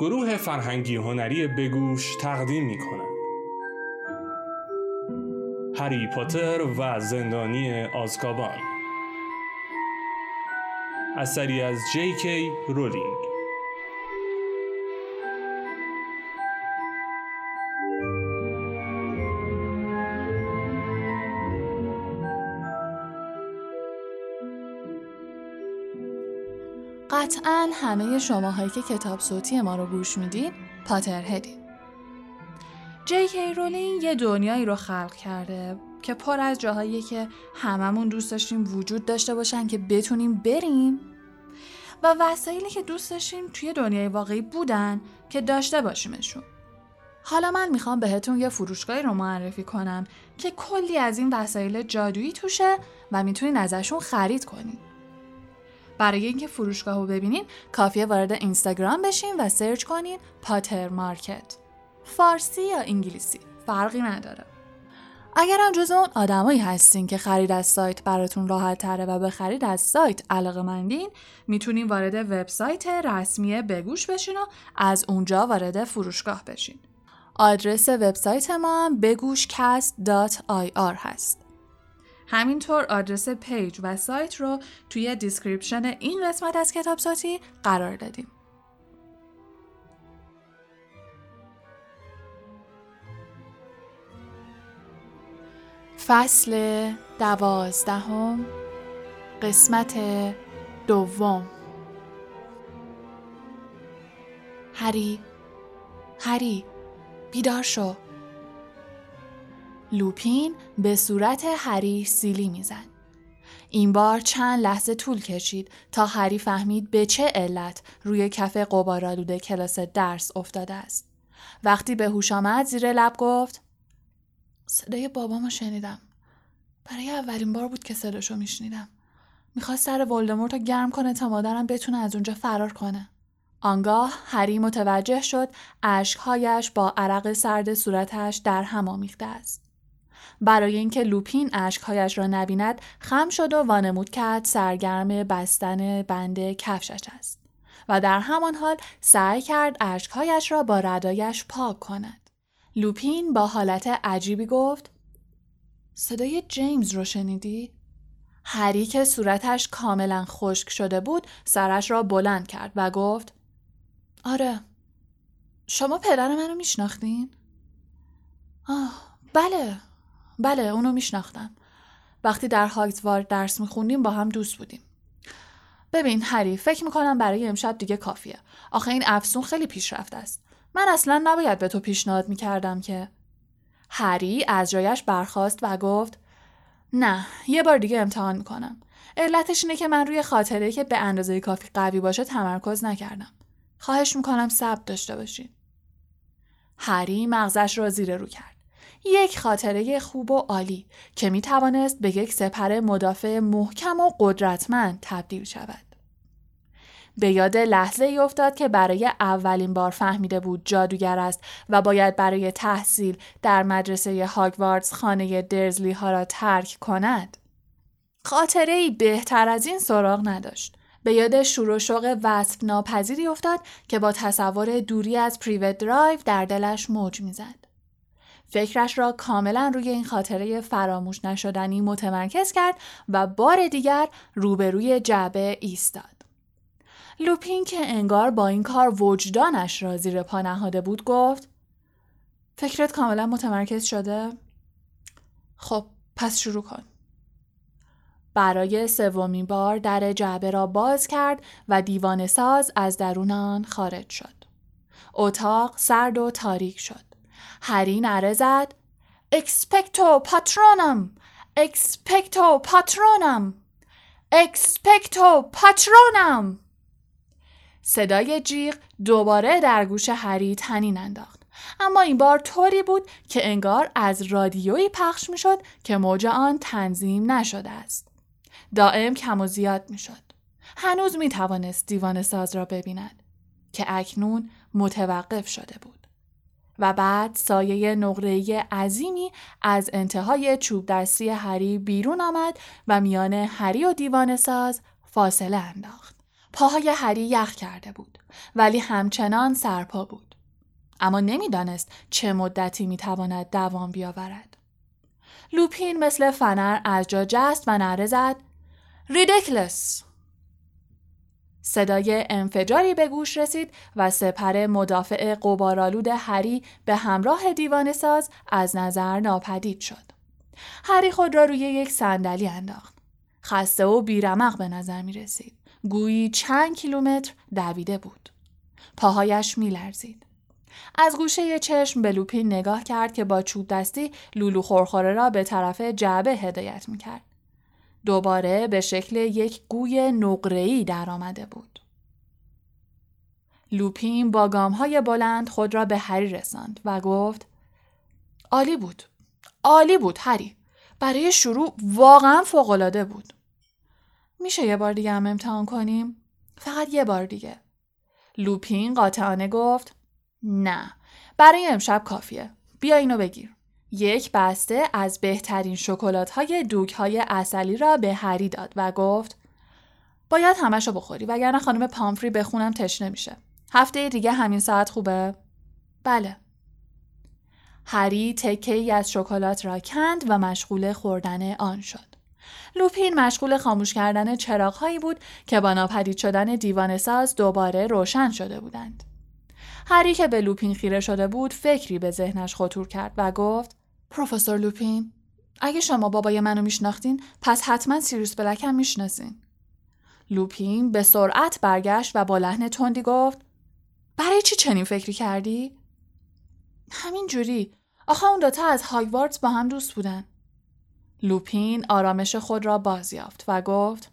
گروه فرهنگی هنری بگوش تقدیم می کنند. هری پاتر و زندانی آزکابان اثری از جی کی رولینگ قطعا همه شماهایی که کتاب صوتی ما رو گوش میدین پاتر هدین جی کی رولینگ یه دنیایی رو خلق کرده که پر از جاهایی که هممون دوست داشتیم وجود داشته باشن که بتونیم بریم و وسایلی که دوست داشتیم توی دنیای واقعی بودن که داشته باشیمشون. حالا من می‌خوام بهتون یه فروشگاهی رو معرفی کنم که کلی از این وسایل جادویی توشه و می‌تونین ازشون خرید کنین. برای اینکه فروشگاه رو ببینین کافیه وارد اینستاگرام بشین و سرچ کنین پاتر مارکت. فارسی یا انگلیسی؟ فرقی نداره. اگرم جز اون آدمایی هستین که خرید از سایت براتون راحت تره و به خرید از سایت علاقه مندین می‌تونین وارد وبسایت رسمی بگوش بشین و از اونجا وارد فروشگاه بشین. آدرس وبسایت ما هم بگوشکست.ir هست. همینطور آدرس page و سایت رو توی description این قسمت از کتاب صوتی قرار دادیم. فصل دوازدهم قسمت دوم هری هری بیدار شو لوپین به صورت هری سیلی می‌زد. این بار چند لحظه طول کشید تا هری فهمید به چه علت روی کف قبارالوده کلاس درس افتاده است. وقتی به هوش آمد زیر لب گفت صدای بابامو شنیدم. برای اولین بار بود که صداشو میشنیدم. می‌خواست سر ولدمورت رو گرم کنه تا مادرم بتونه از اونجا فرار کنه. آنگاه هری متوجه شد اشکهایش با عرق سرد صورتش در هم آمیخته است. برای اینکه لوپین اشکهایش را نبیند خم شد و وانمود کرد سرگرم بستن بند کفشش است و در همان حال سعی کرد اشکهایش را با ردایش پاک کند لوپین با حالت عجیبی گفت صدای جیمز رو شنیدی؟ هری که صورتش کاملا خشک شده بود سرش را بلند کرد و گفت آره شما پدر منو میشناختین؟ آه بله بله اونو میشناختم. وقتی در هاگزوارد درس میخوندیم با هم دوست بودیم. ببین هری فکر می‌کنم برای امشب دیگه کافیه. آخه این افسون خیلی پیشرفته است. من اصلا نباید به تو پیشنهاد می‌کردم که. هری از جایش برخاست و گفت نه یه بار دیگه امتحان می‌کنم. علتش اینه که من روی خاطره که به اندازه کافی قوی باشه تمرکز نکردم. خواهش می‌کنم صبر داشته باشین هری مغزش را زیر رو کرد. یک خاطره خوب و عالی که می توانست به یک سپر مدافع محکم و قدرتمند تبدیل شود. به یاد لحظه ای افتاد که برای اولین بار فهمیده بود جادوگر است و باید برای تحصیل در مدرسه هاگواردز خانه درزلی ها را ترک کند. خاطره ای بهتر از این سراغ نداشت. به یاد شور و شوق وصف ناپذیری افتاد که با تصور دوری از پریوت درایو در دلش موج می‌زد. فکرش را کاملا روی این خاطره فراموش نشدنی متمرکز کرد و بار دیگر روبروی جعبه ایستاد. لوپین که انگار با این کار وجدانش را زیر پا نهاده بود گفت فکرت کاملا متمرکز شده؟ خب پس شروع کن. برای سومین بار در جعبه را باز کرد و دیوانه ساز از درون آن خارج شد. اتاق سرد و تاریک شد. هری نعره زد. Expecto Patronum Expecto Patronum Expecto Patronum صدای جیغ دوباره در گوش هری طنین انداخت. اما این بار طوری بود که انگار از رادیویی پخش می‌شد که موج آن تنظیم نشده است. دائم کم و زیاد می‌شد. هنوز می توانست دیوان ساز را ببیند که اکنون متوقف شده بود. و بعد سایه نقره‌ای عظیمی از انتهای چوب دستی هری بیرون آمد و میان هری و دیوان ساز فاصله انداخت. پاهای هری یخ کرده بود ولی همچنان سرپا بود. اما نمی‌دانست چه مدتی می‌تواند دوام بیاورد. لوپین مثل فنر از جا جست و نره زد ریدکلس صدای انفجاری به گوش رسید و سپر مدافع قبارالود هری به همراه دیوان ساز از نظر ناپدید شد. هری خود را روی یک صندلی انداخت. خسته و بیرمق به نظر می رسید. گویی چند کیلومتر دویده بود. پاهایش می لرزید. از گوشه چشم به لوپین نگاه کرد که با چوب دستی لولو خورخوره را به طرف جعبه هدایت می کرد. دوباره به شکل یک گوی نقره‌ای در آمده بود. لوپین با های بلند خود را به هری رساند و گفت عالی بود. عالی بود هری. برای شروع واقعا فوقالعاده بود. میشه یه بار دیگه هم امتحان کنیم؟ فقط یه بار دیگه. لوپین قاطعانه گفت نه. برای امشب کافیه. بیا اینو بگیر. یک بسته از بهترین شکلات های دوک های اصلی را به هری داد و گفت باید همشو بخوری وگرنه خانم پامفری بخونم تشنه میشه. هفته دیگه همین ساعت خوبه؟ بله. هری تکه ای از شکلات را کند و مشغول خوردن آن شد. لوپین مشغول خاموش کردن چراغ هایی بود که با ناپدید شدن دیوان ساز دوباره روشن شده بودند. هری که به لوپین خیره شده بود فکری به ذهنش خطور کرد و گفت پروفسور لوپین اگه شما بابای منو میشناختین پس حتما سیریوس بلک هم می‌شناسین. لوپین به سرعت برگشت و با لحن تندی گفت برای چی چنین فکری کردی؟ همین جوری آخه اون دوتا از هاگوارتس با هم دوست بودن. لوپین آرامش خود را بازیافت و گفت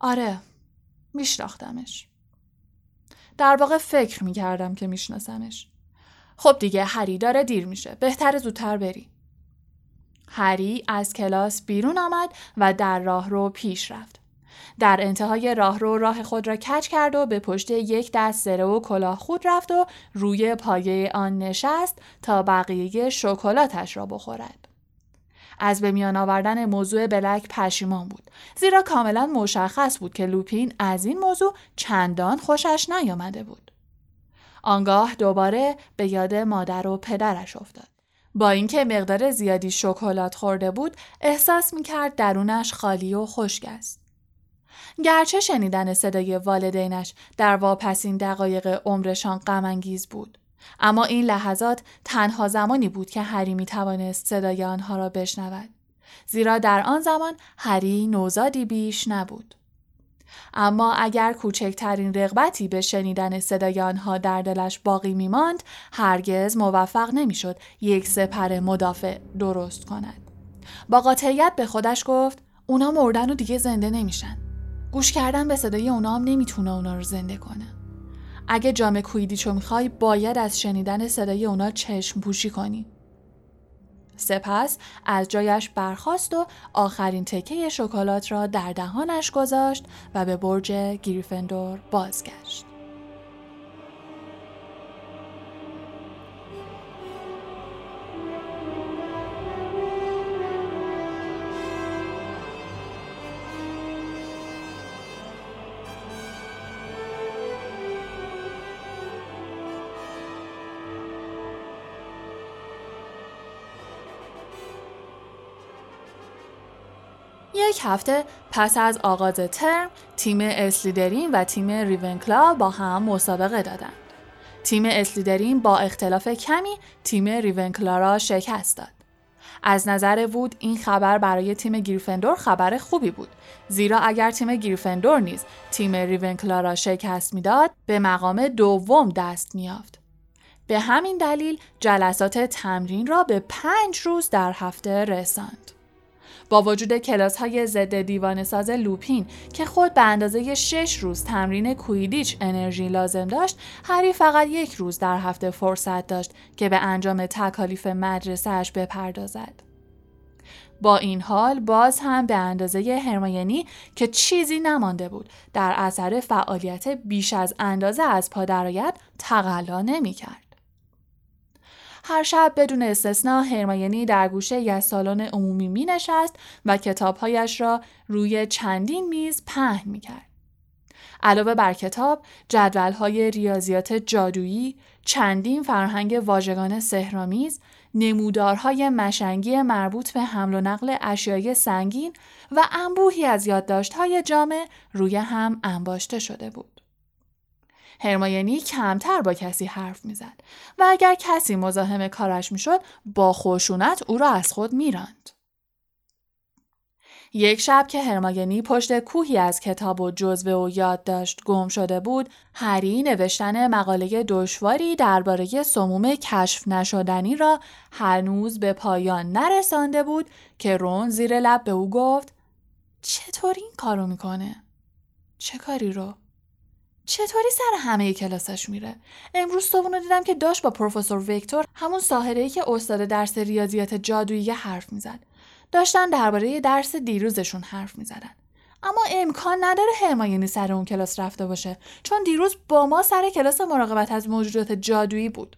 آره میشناختمش. در واقع فکر می‌کردم که میشناسمش. خب دیگه هری داره دیر میشه بهتر زودتر بری هری از کلاس بیرون آمد و در راه رو پیش رفت در انتهای راه رو راه خود را کچ کرد و به پشت یک دست سره و کلاه خود رفت و روی پایه آن نشست تا بقیه شکلاتش را بخورد. از به میان آوردن موضوع بلک پشیمان بود زیرا کاملا مشخص بود که لوپین از این موضوع چندان خوشش نیامده بود. آنگاه دوباره به یاد مادر و پدرش افتاد. با اینکه مقدار زیادی شکلات خورده بود احساس می‌کرد درونش خالی و خشک است. گرچه شنیدن صدای والدینش در واپسین دقایق عمرشان غمانگیز بود اما این لحظات تنها زمانی بود که هری می توانست صدای آنها را بشنود زیرا در آن زمان هری نوزادی بیش نبود اما اگر کوچکترین رغبتی به شنیدن صدای آنها در دلش باقی میماند هرگز موفق نمی‌شد یک سپر مدافع درست کند. با قاطعیت به خودش گفت اونا مردن و دیگه زنده نمیشن. گوش کردن به صدای اونا هم نمی‌تونه اونا رو زنده کنه. اگه جام کویدیچو می‌خوای باید از شنیدن صدای اونا چشم پوشی کنی. سپس از جایش برخاست و آخرین تکه شکلات را در دهانش گذاشت و به برج گریفندور بازگشت. یک هفته پس از آغاز ترم تیم اسلیدرین و تیم ریونکلا با هم مسابقه دادند. تیم اسلیدرین با اختلاف کمی تیم ریونکلا را شکست داد. از نظر وود این خبر برای تیم گریفندور خبر خوبی بود زیرا اگر تیم گریفندور نیز تیم ریونکلا را شکست می‌داد به مقام دوم دست میافت به همین دلیل جلسات تمرین را به پنج روز در هفته رساند با وجود کلاس های ضد دیوان ساز لوپین که خود به اندازه 6 روز تمرین کویدیچ انرژی لازم داشت هری فقط یک روز در هفته فرصت داشت که به انجام تکالیف مدرسهش بپردازد با این حال باز هم به اندازه هرماینی که چیزی نمانده بود در اثر فعالیت بیش از اندازه از پادرایت تقلا نمی کرد. هر شب بدون استثنا هرماینی در گوشه از سالن عمومی می نشست و کتابهایش را روی چندین میز پهن می کرد. علاوه بر کتاب، های ریاضیات جادویی، چندین فرهنگ واژگان سهرامیز، نمودارهای مشنگی مربوط به حمل و نقل اشیای سنگین و انبوهی از یادداشت‌های جامع روی هم انباشته شده بود. هرماینی کمتر با کسی حرف می‌زد و اگر کسی مزاحم کارش می‌شد با خشونت او را از خود میراند. یک شب که هرماینی پشت کوهی از کتاب و جزوه و یادداشت گم شده بود، هری نوشتن مقاله دشواری درباره سموم کشف نشدنی را هنوز به پایان نرسانده بود که رون زیر لب به او گفت چطور این کارو می‌کنه؟ چه کاری رو؟ چطوری سر همه کلاسش میره؟ امروز صبحونه دیدم که داشت با پروفسور ویکتور همون ساحره ای که استاد درس ریاضیات جادویی حرف می‌زد. داشتن درباره درس دیروزشون حرف می‌زدن. اما امکان نداره هرماینی سر اون کلاس رفته باشه چون دیروز با ما سر کلاس مراقبت از موجودات جادویی بود.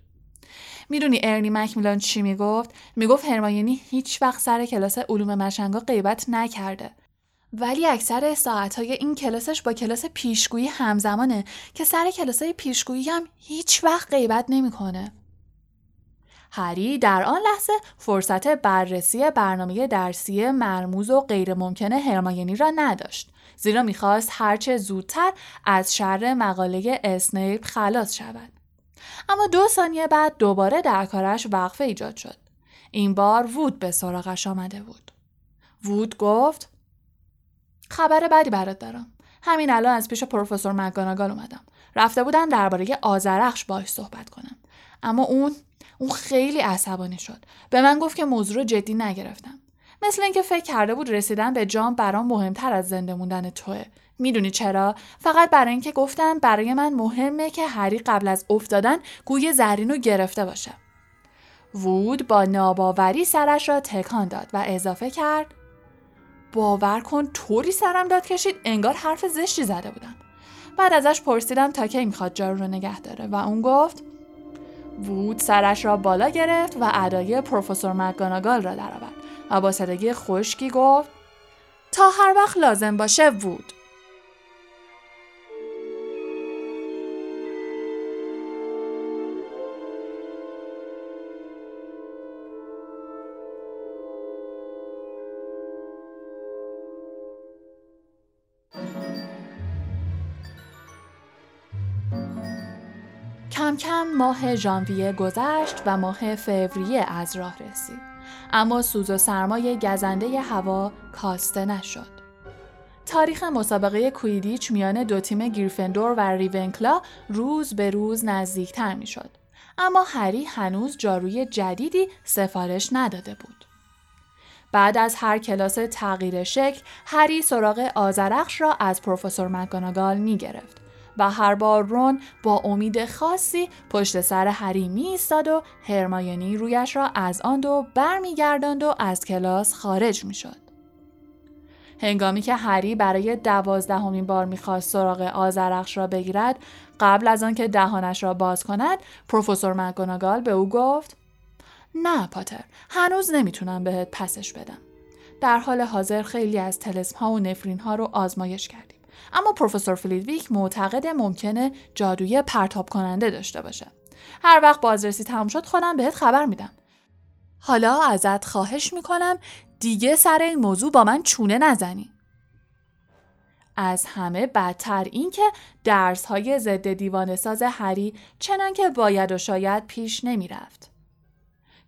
می‌دونی ارنی مکمیلان چی می‌گفت؟ می‌گفت هرماینی هیچ وقت سر کلاس علوم مشنگا غیبت نکرده. ولی اکثر های این کلاسش با کلاس پیشگویی همزمانه که سر های پیشگویی هم هیچ وقت غیبت نمی‌کنه. هری در آن لحظه فرصت بررسی برنامه درسی مرموز و غیرممکن هرماینی را نداشت زیرا می‌خواست هرچه زودتر از شر مقاله اسنیپ خلاص شود. اما دو ثانیه بعد دوباره در کارش وقفه ایجاد شد. این بار وود به سراغش آمده بود. وود گفت خبر بدی برات دارم. همین الان از پیش پروفسور مگاناگال اومدم. رفته بودم درباره آزرخش باش صحبت کنم. اما اون اون خیلی عصبانی شد. به من گفت که موضوع رو جدی نگرفتم. مثل اینکه فکر کرده بود رسیدن به جام برام مهمتر از زنده موندن توه. می‌دونی چرا؟ فقط برای اینکه گفتم برای من مهمه که هری قبل از افتادن گوی زرین رو گرفته باشه. وود با ناباوری سرش را تکان داد و اضافه کرد باور کن طوری سرم داد کشید انگار حرف زشتی زده بودم بعد ازش پرسیدم تا کی می‌خواد جارو رو نگه داره و اون گفت وود سرش را بالا گرفت و ادای پروفسور مگاناگال را درآورد. و با صدگی خشکی گفت تا هر وقت لازم باشه وود. کم کم ماه ژانویه گذشت و ماه فوریه از راه رسید. اما سوز و سرمای گزنده هوا کاسته نشد. تاریخ مسابقه کویدیچ میان دو تیم گریفندور و ریونکلا روز به روز نزدیکتر می‌شد. اما هری هنوز جاروی جدیدی سفارش نداده بود. بعد از هر کلاس تغییر شکل هری سراغ آزرخش را از پروفسور مکگوناگال می گرفت و هر بار رون با امید خاصی پشت سر هری می ایستاد و هرمایونی رویش را از آن دو برمیگرداند و از کلاس خارج می شد. هنگامی که هری برای دوازدهمین بار می‌خواست سراغ آزرخش را بگیرد قبل از آنکه دهانش را باز کند پروفسور مکگوناگال به او گفت نه پاتر هنوز نمی‌تونم بهت پسش بدم در حال حاضر خیلی از تلسم ها و نفرین ها رو آزمایش کردیم اما پروفسور فلیدویک معتقد ممکنه جادوی پرتاب کننده داشته باشه. هر وقت بازرسی تموم شد خودم بهت خبر میدم. حالا ازت خواهش می‌کنم دیگه سر این موضوع با من چونه نزنی. از همه بدتر اینکه درس های ضد دیوان ساز هری چنان که باید و شاید پیش نمی‌رفت.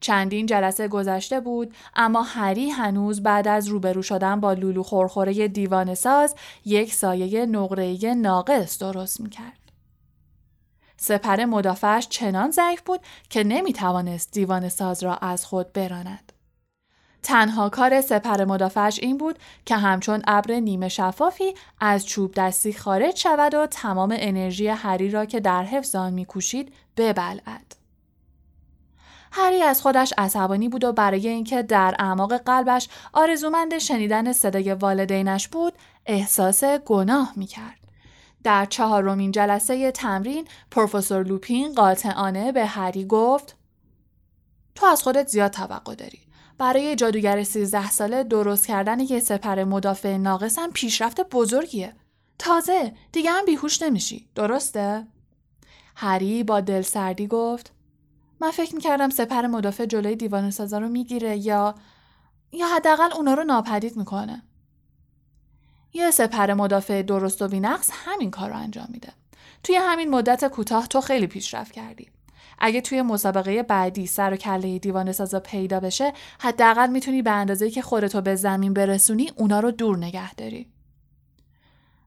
چندین جلسه گذشته بود اما هری هنوز بعد از روبرو شدن با لولو خورخوره دیوان ساز یک سایه نقره‌ای ناقص درست می‌کرد. سپر مدافعش چنان ضعیف بود که نمی توانست دیوان ساز را از خود براند. تنها کار سپر مدافعش این بود که همچون ابر نیمه شفافی از چوب دستی خارج شود و تمام انرژی هری را که در حفظ آن میکوشید ببلعد. هری از خودش عصبانی بود و برای اینکه در اعماق قلبش آرزومند شنیدن صدای والدینش بود احساس گناه می‌کرد. در چهارمین جلسه تمرین پروفسور لوپین قاطعانه به هری گفت تو از خودت زیاد توقع داری. برای جادوگر 13 ساله درست کردن یه سپر مدافع ناقص هم پیشرفت بزرگیه. تازه دیگه هم بیهوش نمیشی درسته؟ هری با دلسردی گفت من فکر می‌کردم سپر مدافع جلوی دیوان سازا رو می‌گیره یا یا حداقل اونا رو ناپدید می‌کنه. یه سپر مدافع درست و بینقص همین کار رو انجام میده. توی همین مدت کوتاه تو خیلی پیشرفت کردی. اگه توی مسابقه بعدی سر و کله دیوان سازا پیدا بشه حداقل می‌تونی به اندازه که خودتو به زمین برسونی اونا رو دور نگه داری.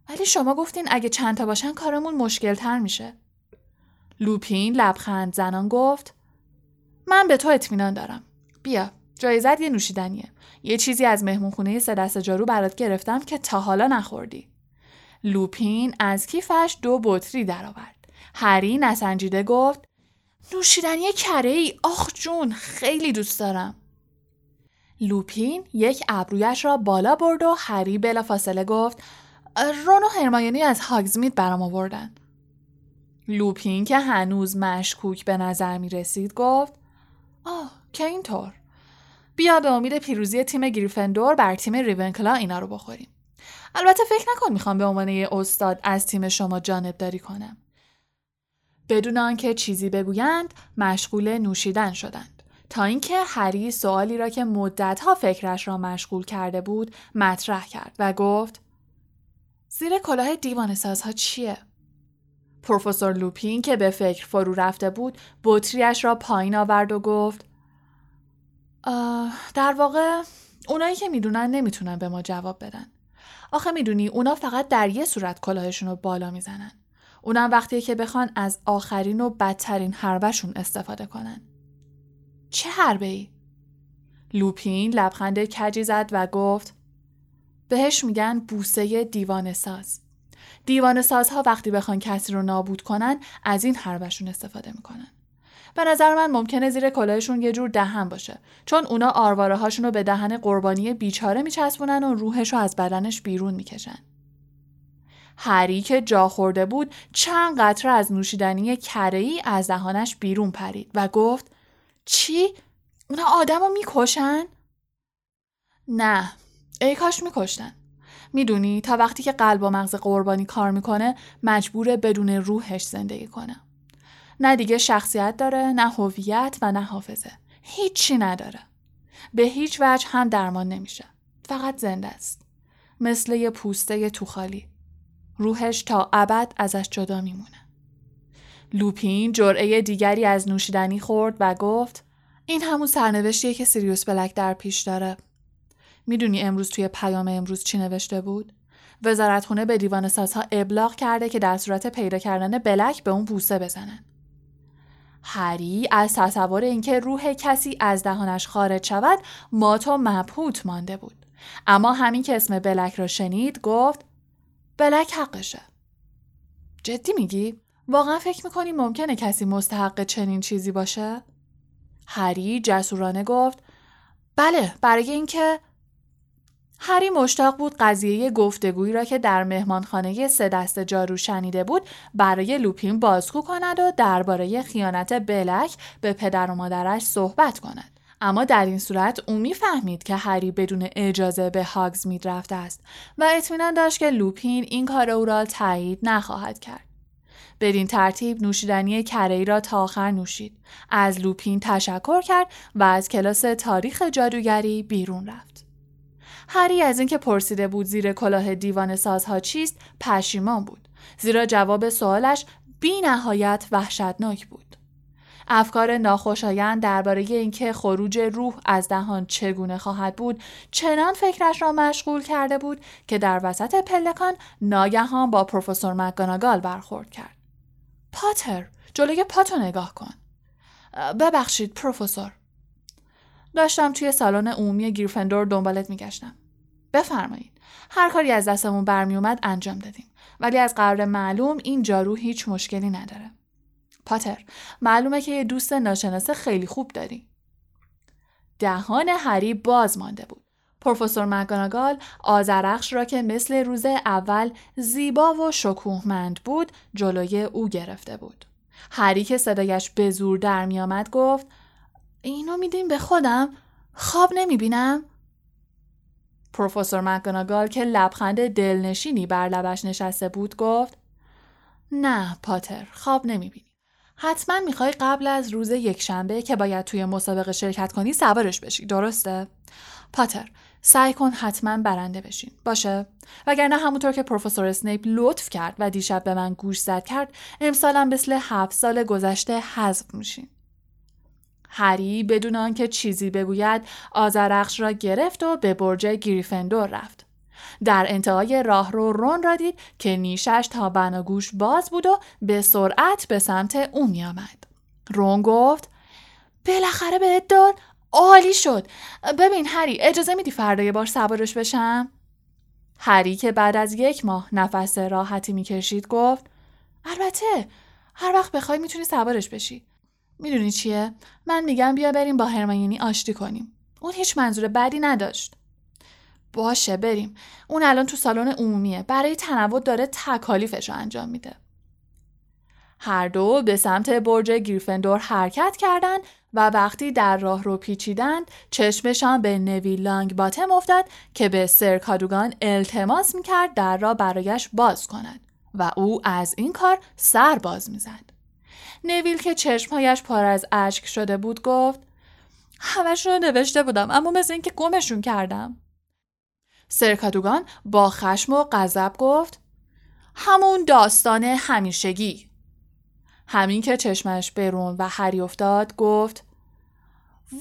ولی شما گفتین اگه چند تا باشن کارمون مشکل تر میشه. لوپین لبخند زنان گفت من به تو اطمینان دارم. بیا جایزت یه نوشیدنیه. یه چیزی از مهمونخونه سه دست جارو برات گرفتم که تا حالا نخوردی. لوپین از کیفش دو بطری درآورد. هری نسنجیده گفت نوشیدنی کره ای آخ جون خیلی دوست دارم. لوپین یک ابرویش را بالا برد و هری بلافاصله گفت رون و هرمایونی از هاگزمید برام آوردن. لوپین که هنوز مشکوک به نظر می رسید گفت آه که اینطور. بیا به امید پیروزی تیم گریفندور بر تیم ریونکلا اینا رو بخوریم. البته فکر نکن می‌خوام به عنوان یه استاد از تیم شما جانب داری کنم. بدون آنکه چیزی بگویند مشغول نوشیدن شدند. تا اینکه هری سوالی را که مدتها فکرش را مشغول کرده بود مطرح کرد و گفت زیر کلاه دیوان سازها چیه؟ پروفسور لوپین که به فکر فرو رفته بود بطریش را پایین آورد و گفت در واقع اونایی که می‌دونن نمی‌تونن به ما جواب بدن. آخه می‌دونی اونا فقط در یه صورت کلاهشون رو بالا می‌زنن. اونم وقتی که بخوان از آخرین و بدترین حربشون استفاده کنن. چه حربه ای؟ لوپین لبخند کجی زد و گفت بهش میگن بوسه دیوان ساز. دیوان سازها وقتی بخوان کسی رو نابود کنن از این حربشون استفاده می‌کنن. به نظر من ممکنه زیر کلاهشون یه جور دهن باشه چون اونا آرواره هاشون رو به دهن قربانی بیچاره میچسبونن و روحش رو از بدنش بیرون می‌کشن. هری که جا خورده بود چند قطره از نوشیدنی ای از دهانش بیرون پرید و گفت چی؟ اونا آدم رو می‌کشن؟ نه ای کاش میکشتن می‌دونی تا وقتی که قلب و مغز قربانی کار می‌کنه مجبوره بدون روحش زندگی کنه. نه دیگه شخصیت داره نه هویت و نه حافظه. هیچی نداره. به هیچ وجه هم درمان نمیشه. فقط زنده است. مثل یه پوسته تو خالی روحش تا ابد ازش جدا میمونه. لوپین جرعه دیگری از نوشیدنی خورد و گفت این همون سرنوشتیه که سیریوس بلک در پیش داره. می‌دونی امروز توی پیام امروز چی نوشته بود؟ وزارتخونه به دیوان سازها ابلاغ کرده که در صورت پیدا کردن بلک به اون بوسه بزنن. هری از تصور اینکه روح کسی از دهانش خارج شود مات و مبهوت مانده بود. اما همین که اسم بلک را شنید گفت بلک حقشه. جدی میگی؟ واقعا فکر می‌کنی ممکنه کسی مستحق چنین چیزی باشه؟ هری جسورانه گفت بله برای اینکه هری مشتاق بود قضیه گفتگویی را که در مهمانخانه سه دست جارو شنیده بود برای لوپین بازگو کند و درباره خیانت بلک به پدر و مادرش صحبت کند. اما در این صورت او می‌فهمید که هری بدون اجازه به هاگز مید رفته است و اطمینان داشت که لوپین این کار او را تایید نخواهد کرد. بدین ترتیب نوشیدنی کرهی را تا آخر نوشید. از لوپین تشکر کرد و از کلاس تاریخ جادوگری بیرون رفت. هری از اینکه پرسیده بود زیر کلاه دیوان سازها چیست پشیمان بود. زیرا جواب سوالش بی نهایت وحشتناک بود. افکار ناخوشایند درباره اینکه خروج روح از دهان چگونه خواهد بود چنان فکرش را مشغول کرده بود که در وسط پلکان ناگهان با پروفسور مکگاناگال برخورد کرد. پاتر جلوی پاتو نگاه کن. ببخشید پروفسور. داشتم توی سالن عمومی گریفندور دنبالت میگشتم. بفرمایید. هر کاری از دستمون برمیومد انجام دادیم. ولی از قرار معلوم این جارو هیچ مشکلی نداره. پاتر معلومه که یه دوست ناشناسه خیلی خوب داری. دهان هری باز مانده بود. پروفسور مگاناگال آزرخش را که مثل روز اول زیبا و شکوهمند بود جلوی او گرفته بود. هری که صدایش به زور در میآمد گفت اینو میدیم به خودم؟ خواب نمی‌بینم؟ پروفسور مکگوناگال که لبخند دلنشینی بر لبش نشسته بود گفت نه پاتر خواب نمی‌بینی. حتما می‌خوای قبل از روز یکشنبه که باید توی مسابقه شرکت کنی سوارش بشی درسته؟ پاتر سعی کن حتما برنده بشین. باشه؟ وگرنه همونطور که پروفسور اسنیپ لطف کرد و دیشب به من گوش زد کرد امسالم مثل هفت سال گذشته حذف میشین هری بدون آنکه چیزی بگوید آزرخش را گرفت و به برج گریفندور رفت. در انتهای راه رو رون را دید که نیشش تا بناگوش باز بود و به سرعت به سمت او می آمد. رون گفت بالاخره بهت داد عالی شد. ببین هری اجازه میدی فردا یه بار سوارش بشم؟ هری که بعد از یک ماه نفس راحتی می‌کشید گفت البته هر وقت بخوای می‌تونی سوارش بشی. می‌دونی چیه؟ من میگم بیا بریم با هرماینی آشتی کنیم. اون هیچ منظور بدی نداشت. باشه بریم. اون الان تو سالن عمومیه. برای تنوع داره تکالیفش رو انجام میده. هر دو به سمت برج گریفندور حرکت کردند و وقتی در راه رو پیچیدند چشمشان به نویل لانگ باتم افتاد که به سر کادوگان التماس می‌کرد در را برایش باز کند و او از این کار سر باز می‌زد. نویل که چشمهایش پر از اشک شده بود گفت همش رو نوشته بودم اما مثل اینکه گمشون کردم. سرکادوگان با خشم و غضب گفت همون داستان همیشگی همین که چشمش برون و هری افتاد گفت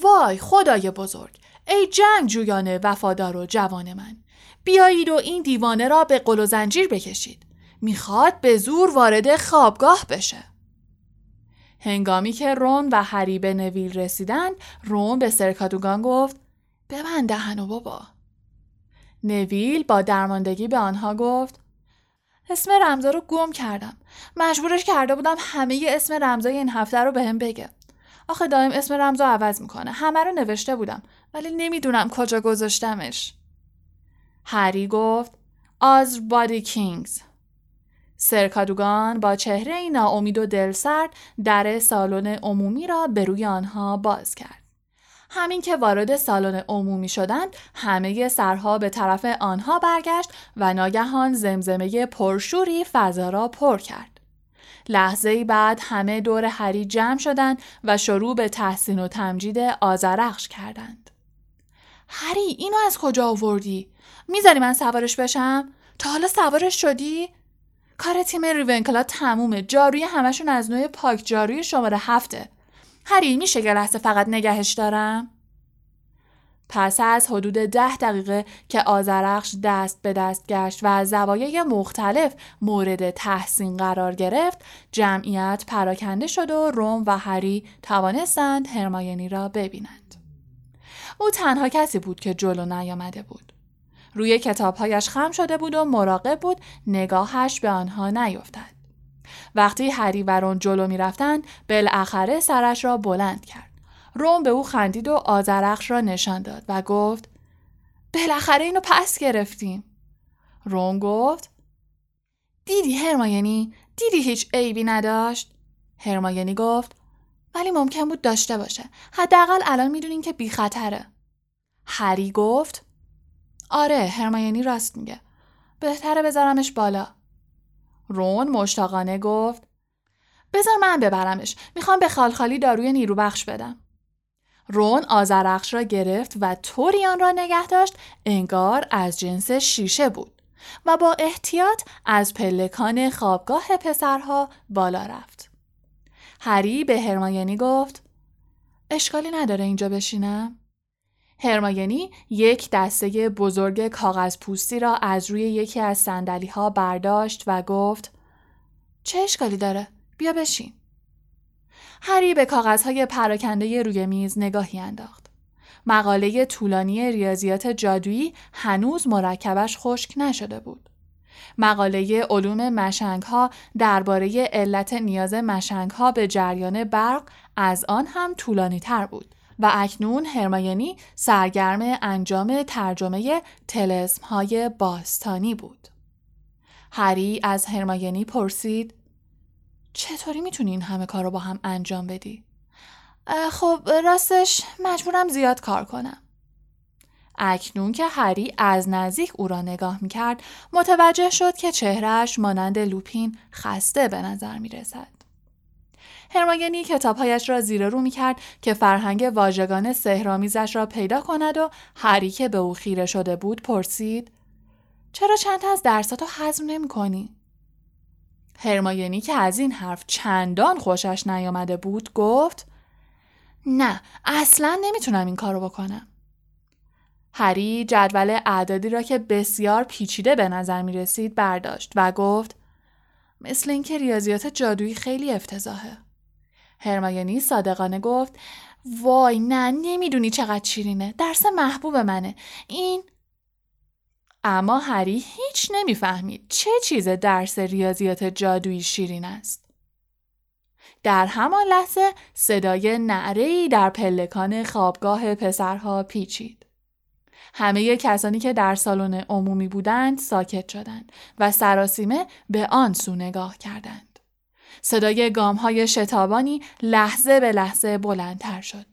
وای خدای بزرگ ای جنگ جویان وفادار و جوان من بیایید و این دیوانه را به قل و زنجیر بکشید می‌خواد به زور وارد خوابگاه بشه هنگامی که رون و هری به نویل رسیدند رون به سرکادوگان گفت ببند دهنو بابا. نویل با درماندگی به آنها گفت اسم رمزا رو گم کردم. مجبورش کرده بودم همه اسم رمزای این هفته رو بهم به بگه. آخه دائم اسم رمزا عوض می‌کنه. همه رو نوشته بودم ولی نمی‌دونم کجا گذاشتمش. هری گفت آز بادی کینگز سرکادوگان با چهره ناامید و دلسرد در سالن عمومی را به روی آنها باز کرد. همین که وارد سالن عمومی شدند همه سرها به طرف آنها برگشت و ناگهان زمزمه پرشوری فضا را پر کرد. لحظه بعد همه دور هری جمع شدند و شروع به تحسین و تمجید آزرخش کردند. هری اینو از کجا آوردی؟ می‌ذاری من سوارش بشم؟ تا حالا سوارش شدی؟ کار تیم ریونکلا تمومه. جاروی همشون از نوع پاک جاروی شماره هفته. هری میشه یه لحظه فقط نگهش دارم؟ پس از حدود ده دقیقه که آزرخش دست به دست گشت و از زوایای مختلف مورد تحسین قرار گرفت جمعیت پراکنده شد و روم و هری توانستند هرماینی را ببینند. او تنها کسی بود که جلو نیامده بود. روی کتابهایش خم شده بود و مراقب بود نگاهش به آنها نیفتد وقتی هری و رون جلو می رفتن بالاخره سرش را بلند کرد. رون به او خندید و آزرخش را نشان داد و گفت بالاخره اینو پس گرفتیم. رون گفت دیدی هرماینی دیدی هیچ عیبی نداشت؟ هرماینی گفت ولی ممکن بود داشته باشه. حداقل الان می‌دونین که بی خطره. هری گفت آره هرماینی راست میگه. بهتره بذارمش بالا. رون مشتاقانه گفت بذار من ببرمش می‌خوام به خالخالی داروی نیرو بخش بدم رون آزرخش را گرفت و طوری آن را نگه داشت انگار از جنس شیشه بود و با احتیاط از پلکان خوابگاه پسرها بالا رفت هری به هرماینی گفت اشکالی نداره اینجا بشینم هرماینی یک دسته بزرگ کاغذ پوستی را از روی یکی از سندلی ها برداشت و گفت چه اشکالی داره؟ بیا بشین. هری به کاغذهای پراکنده روی میز نگاهی انداخت. مقاله طولانی ریاضیات جادویی هنوز مرکبش خشک نشده بود. مقاله علوم مشنگ ها درباره علت نیاز مشنگ ها به جریان برق از آن هم طولانی تر بود. و اکنون هرماینی سرگرم انجام ترجمه تلسم های باستانی بود. هری از هرماینی پرسید چطوری می‌تونی این همه کار رو با هم انجام بدی؟ خب راستش مجبورم زیاد کار کنم. اکنون که هری از نزدیک او را نگاه می کرد متوجه شد که چهرهش مانند لوپین خسته به نظر می رسد. هرماینی کتابهایش را زیر رو می کرد که فرهنگ واژگان سهرامیزش را پیدا کند و هری که به او خیره شده بود پرسید چرا چند از درساتو حذف نمی کنی؟ هرماینی که از این حرف چندان خوشش نیامده بود گفت نه اصلا نمی‌تونم این کارو بکنم. هری جدول اعدادی را که بسیار پیچیده به نظر می رسید برداشت و گفت مثل اینکه ریاضیات جادویی خیلی افتضاحه. هرماینی صادقانه گفت وای نه نمی‌دونی چقدر شیرینه. درس محبوب منه. این اما هری هیچ نمی‌فهمید چه چیز درس ریاضیات جادویی شیرین است. در همان لحظه صدای نعره‌ای در پلکان خوابگاه پسرها پیچید. همه کسانی که در سالن عمومی بودند ساکت شدند و سراسیمه به آن سو نگاه کردند. صدای گام های شتابانی لحظه به لحظه بلندتر شد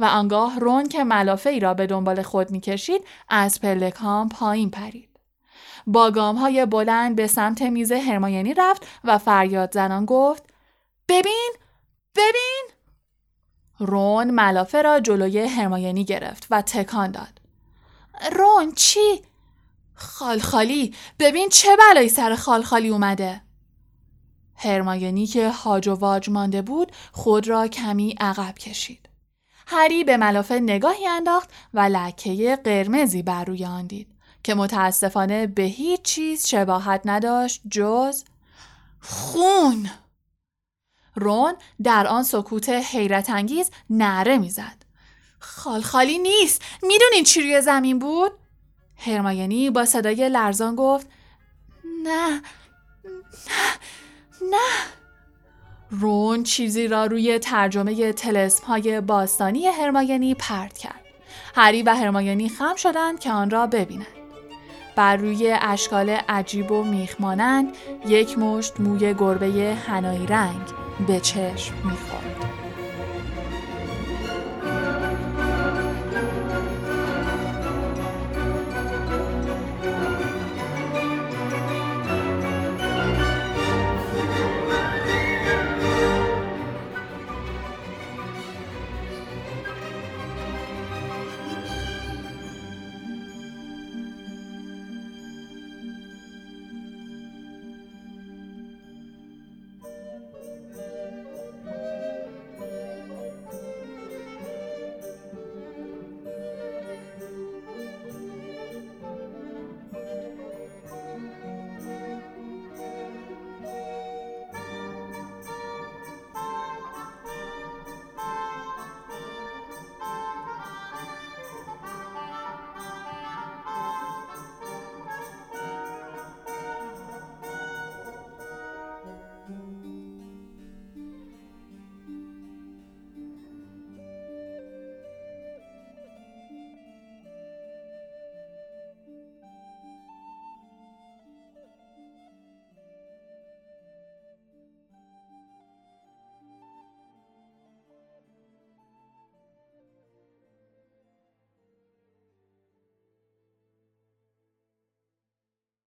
و آنگاه رون که ملافه ای را به دنبال خود می‌کشید از پلکان پایین پرید. با گام های بلند به سمت میز هرماینی رفت و فریاد زنان گفت ببین ببین رون ملافه را جلوی هرماینی گرفت و تکان داد. رون چی؟ خالخالی ببین چه بلایی سر خالخالی اومده. هرماینی که هاج و واج مانده بود خود را کمی عقب کشید. هری به ملافه نگاهی انداخت و لکه قرمزی بر روی آن دید که متاسفانه به هیچ چیز شباهت نداشت جز خون. رون در آن سکوت حیرت انگیز نعره می‌زد. خالخالی نیست. می‌دونین چی روی زمین بود؟ هرماینی با صدای لرزان گفت نه نه نه رون چیزی را روی ترجمه تلسم های باستانی هرماینی پرت کرد. هری و هرماینی خم شدند که آن را ببینند. بر روی اشکال عجیب و میخمانند یک مشت موی گربه هنایی رنگ به چشم می‌خورد.